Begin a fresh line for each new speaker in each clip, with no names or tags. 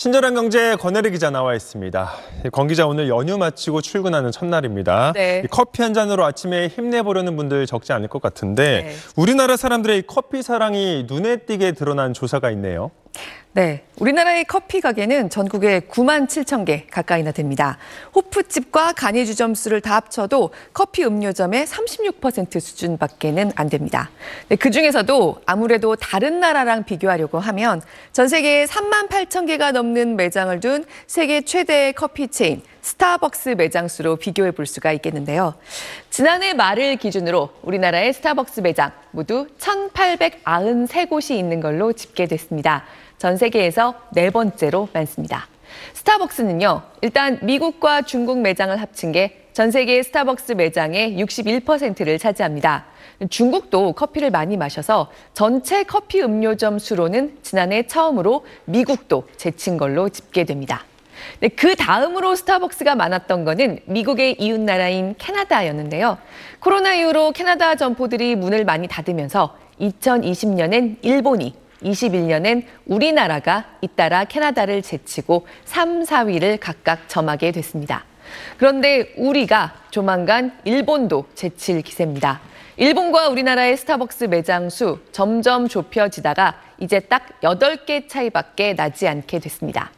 친절한 경제 권혜리 기자 나와 있습니다. 권 기자 오늘 연휴 마치고 출근하는 첫날입니다.
네.
이 커피 한 잔으로 아침에 힘내보려는 분들 적지 않을 것 같은데
네.
우리나라 사람들의 이 커피 사랑이 눈에 띄게 드러난 조사가 있네요.
네, 우리나라의 커피 가게는 전국에 9만 7천 개 가까이나 됩니다. 호프집과 간이주점수를 다 합쳐도 커피 음료점의 36% 수준밖에는 안 됩니다. 네, 그 중에서도 아무래도 다른 나라랑 비교하려고 하면 전 세계에 3만 8천 개가 넘는 매장을 둔 세계 최대의 커피 체인 스타벅스 매장 수로 비교해 볼 수가 있겠는데요. 지난해 말을 기준으로 우리나라의 스타벅스 매장 모두 1,893곳이 있는 걸로 집계됐습니다. 전 세계에서 네 번째로 많습니다. 스타벅스는요, 일단 미국과 중국 매장을 합친 게 전 세계 스타벅스 매장의 61%를 차지합니다. 중국도 커피를 많이 마셔서 전체 커피 음료점 수로는 지난해 처음으로 미국도 제친 걸로 집계됩니다. 네, 그 다음으로 스타벅스가 많았던 거는 미국의 이웃 나라인 캐나다였는데요. 코로나 이후로 캐나다 점포들이 문을 많이 닫으면서 2020년엔 일본이 21년엔 우리나라가 잇따라 캐나다를 제치고 3, 4위를 각각 점하게 됐습니다. 그런데 우리가 조만간 일본도 제칠 기세입니다. 일본과 우리나라의 스타벅스 매장 수 점점 좁혀지다가 이제 딱 8개 차이밖에 나지 않게 됐습니다.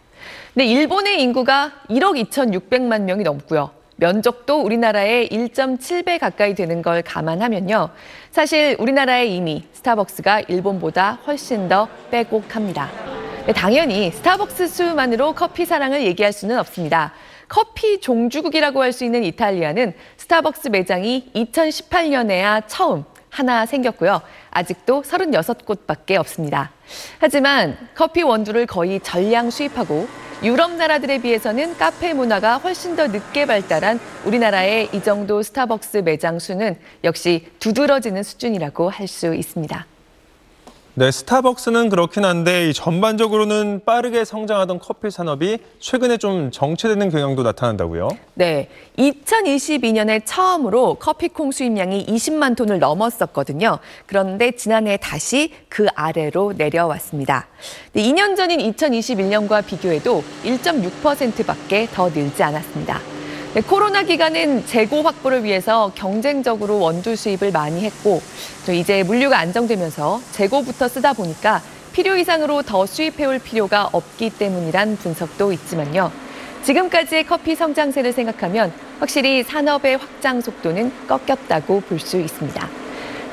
근데 일본의 인구가 1억 2,600만 명이 넘고요. 면적도 우리나라의 1.7배 가까이 되는 걸 감안하면요. 사실 우리나라에 이미 스타벅스가 일본보다 훨씬 더 빼곡합니다. 네, 당연히 스타벅스 수만으로 커피 사랑을 얘기할 수는 없습니다. 커피 종주국이라고 할 수 있는 이탈리아는 스타벅스 매장이 2018년에야 처음 하나 생겼고요. 아직도 36곳밖에 없습니다. 하지만 커피 원두를 거의 전량 수입하고 유럽 나라들에 비해서는 카페 문화가 훨씬 더 늦게 발달한 우리나라의 이 정도 스타벅스 매장 수는 역시 두드러지는 수준이라고 할 수 있습니다.
네, 스타벅스는 그렇긴 한데 이 전반적으로는 빠르게 성장하던 커피 산업이 최근에 좀 정체되는 경향도 나타난다고요?
네, 2022년에 처음으로 커피콩 수입량이 20만 톤을 넘었었거든요. 그런데 지난해 다시 그 아래로 내려왔습니다. 2년 전인 2021년과 비교해도 1.6%밖에 더 늘지 않았습니다. 네, 코로나 기간은 재고 확보를 위해서 경쟁적으로 원두 수입을 많이 했고 또 이제 물류가 안정되면서 재고부터 쓰다 보니까 필요 이상으로 더 수입해올 필요가 없기 때문이란 분석도 있지만요. 지금까지의 커피 성장세를 생각하면 확실히 산업의 확장 속도는 꺾였다고 볼 수 있습니다.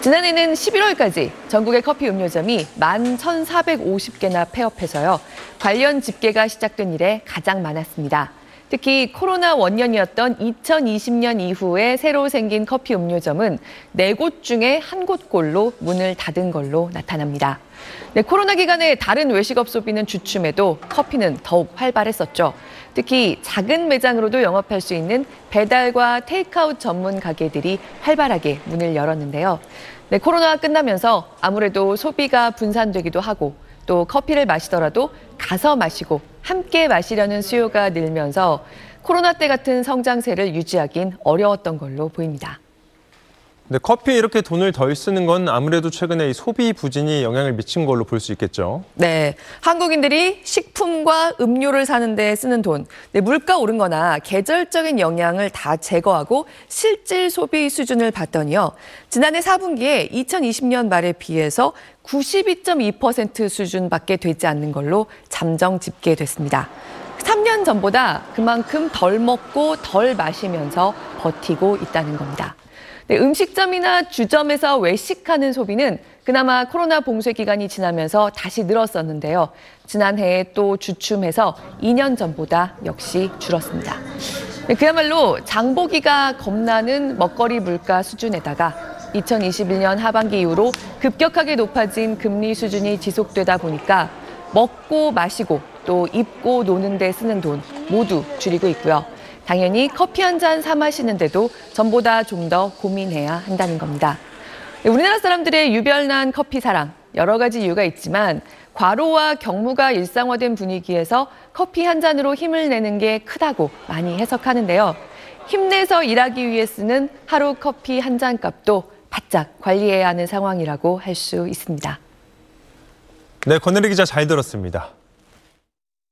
지난해는 11월까지 전국의 커피 음료점이 11,450개나 폐업해서요. 관련 집계가 시작된 이래 가장 많았습니다. 특히 코로나 원년이었던 2020년 이후에 새로 생긴 커피 음료점은 네 곳 중에 한 곳꼴로 문을 닫은 걸로 나타납니다. 네, 코로나 기간에 다른 외식업 소비는 주춤해도 커피는 더욱 활발했었죠. 특히 작은 매장으로도 영업할 수 있는 배달과 테이크아웃 전문 가게들이 활발하게 문을 열었는데요. 네, 코로나가 끝나면서 아무래도 소비가 분산되기도 하고 또 커피를 마시더라도 가서 마시고 함께 마시려는 수요가 늘면서 코로나 때 같은 성장세를 유지하긴 어려웠던 걸로 보입니다.
근데 커피에 이렇게 돈을 덜 쓰는 건 아무래도 최근에 이 소비 부진이 영향을 미친 걸로 볼 수 있겠죠.
네, 한국인들이 식품과 음료를 사는데 쓰는 돈, 네, 물가 오른 거나 계절적인 영향을 다 제거하고 실질 소비 수준을 봤더니요. 지난해 4분기에 2020년 말에 비해서 92.2% 수준밖에 되지 않는 걸로 잠정 집계됐습니다. 3년 전보다 그만큼 덜 먹고 덜 마시면서 버티고 있다는 겁니다. 네, 음식점이나 주점에서 외식하는 소비는 그나마 코로나 봉쇄 기간이 지나면서 다시 늘었었는데요. 지난해에 또 주춤해서 2년 전보다 역시 줄었습니다. 네, 그야말로 장보기가 겁나는 먹거리 물가 수준에다가 2021년 하반기 이후로 급격하게 높아진 금리 수준이 지속되다 보니까 먹고 마시고 또 입고 노는 데 쓰는 돈 모두 줄이고 있고요. 당연히 커피 한 잔 사 마시는데도 전보다 좀 더 고민해야 한다는 겁니다. 우리나라 사람들의 유별난 커피 사랑 여러 가지 이유가 있지만 과로와 경무가 일상화된 분위기에서 커피 한 잔으로 힘을 내는 게 크다고 많이 해석하는데요. 힘내서 일하기 위해 쓰는 하루 커피 한 잔 값도 바짝 관리해야 하는 상황이라고 할 수 있습니다.
네, 권혜리 기자 잘 들었습니다.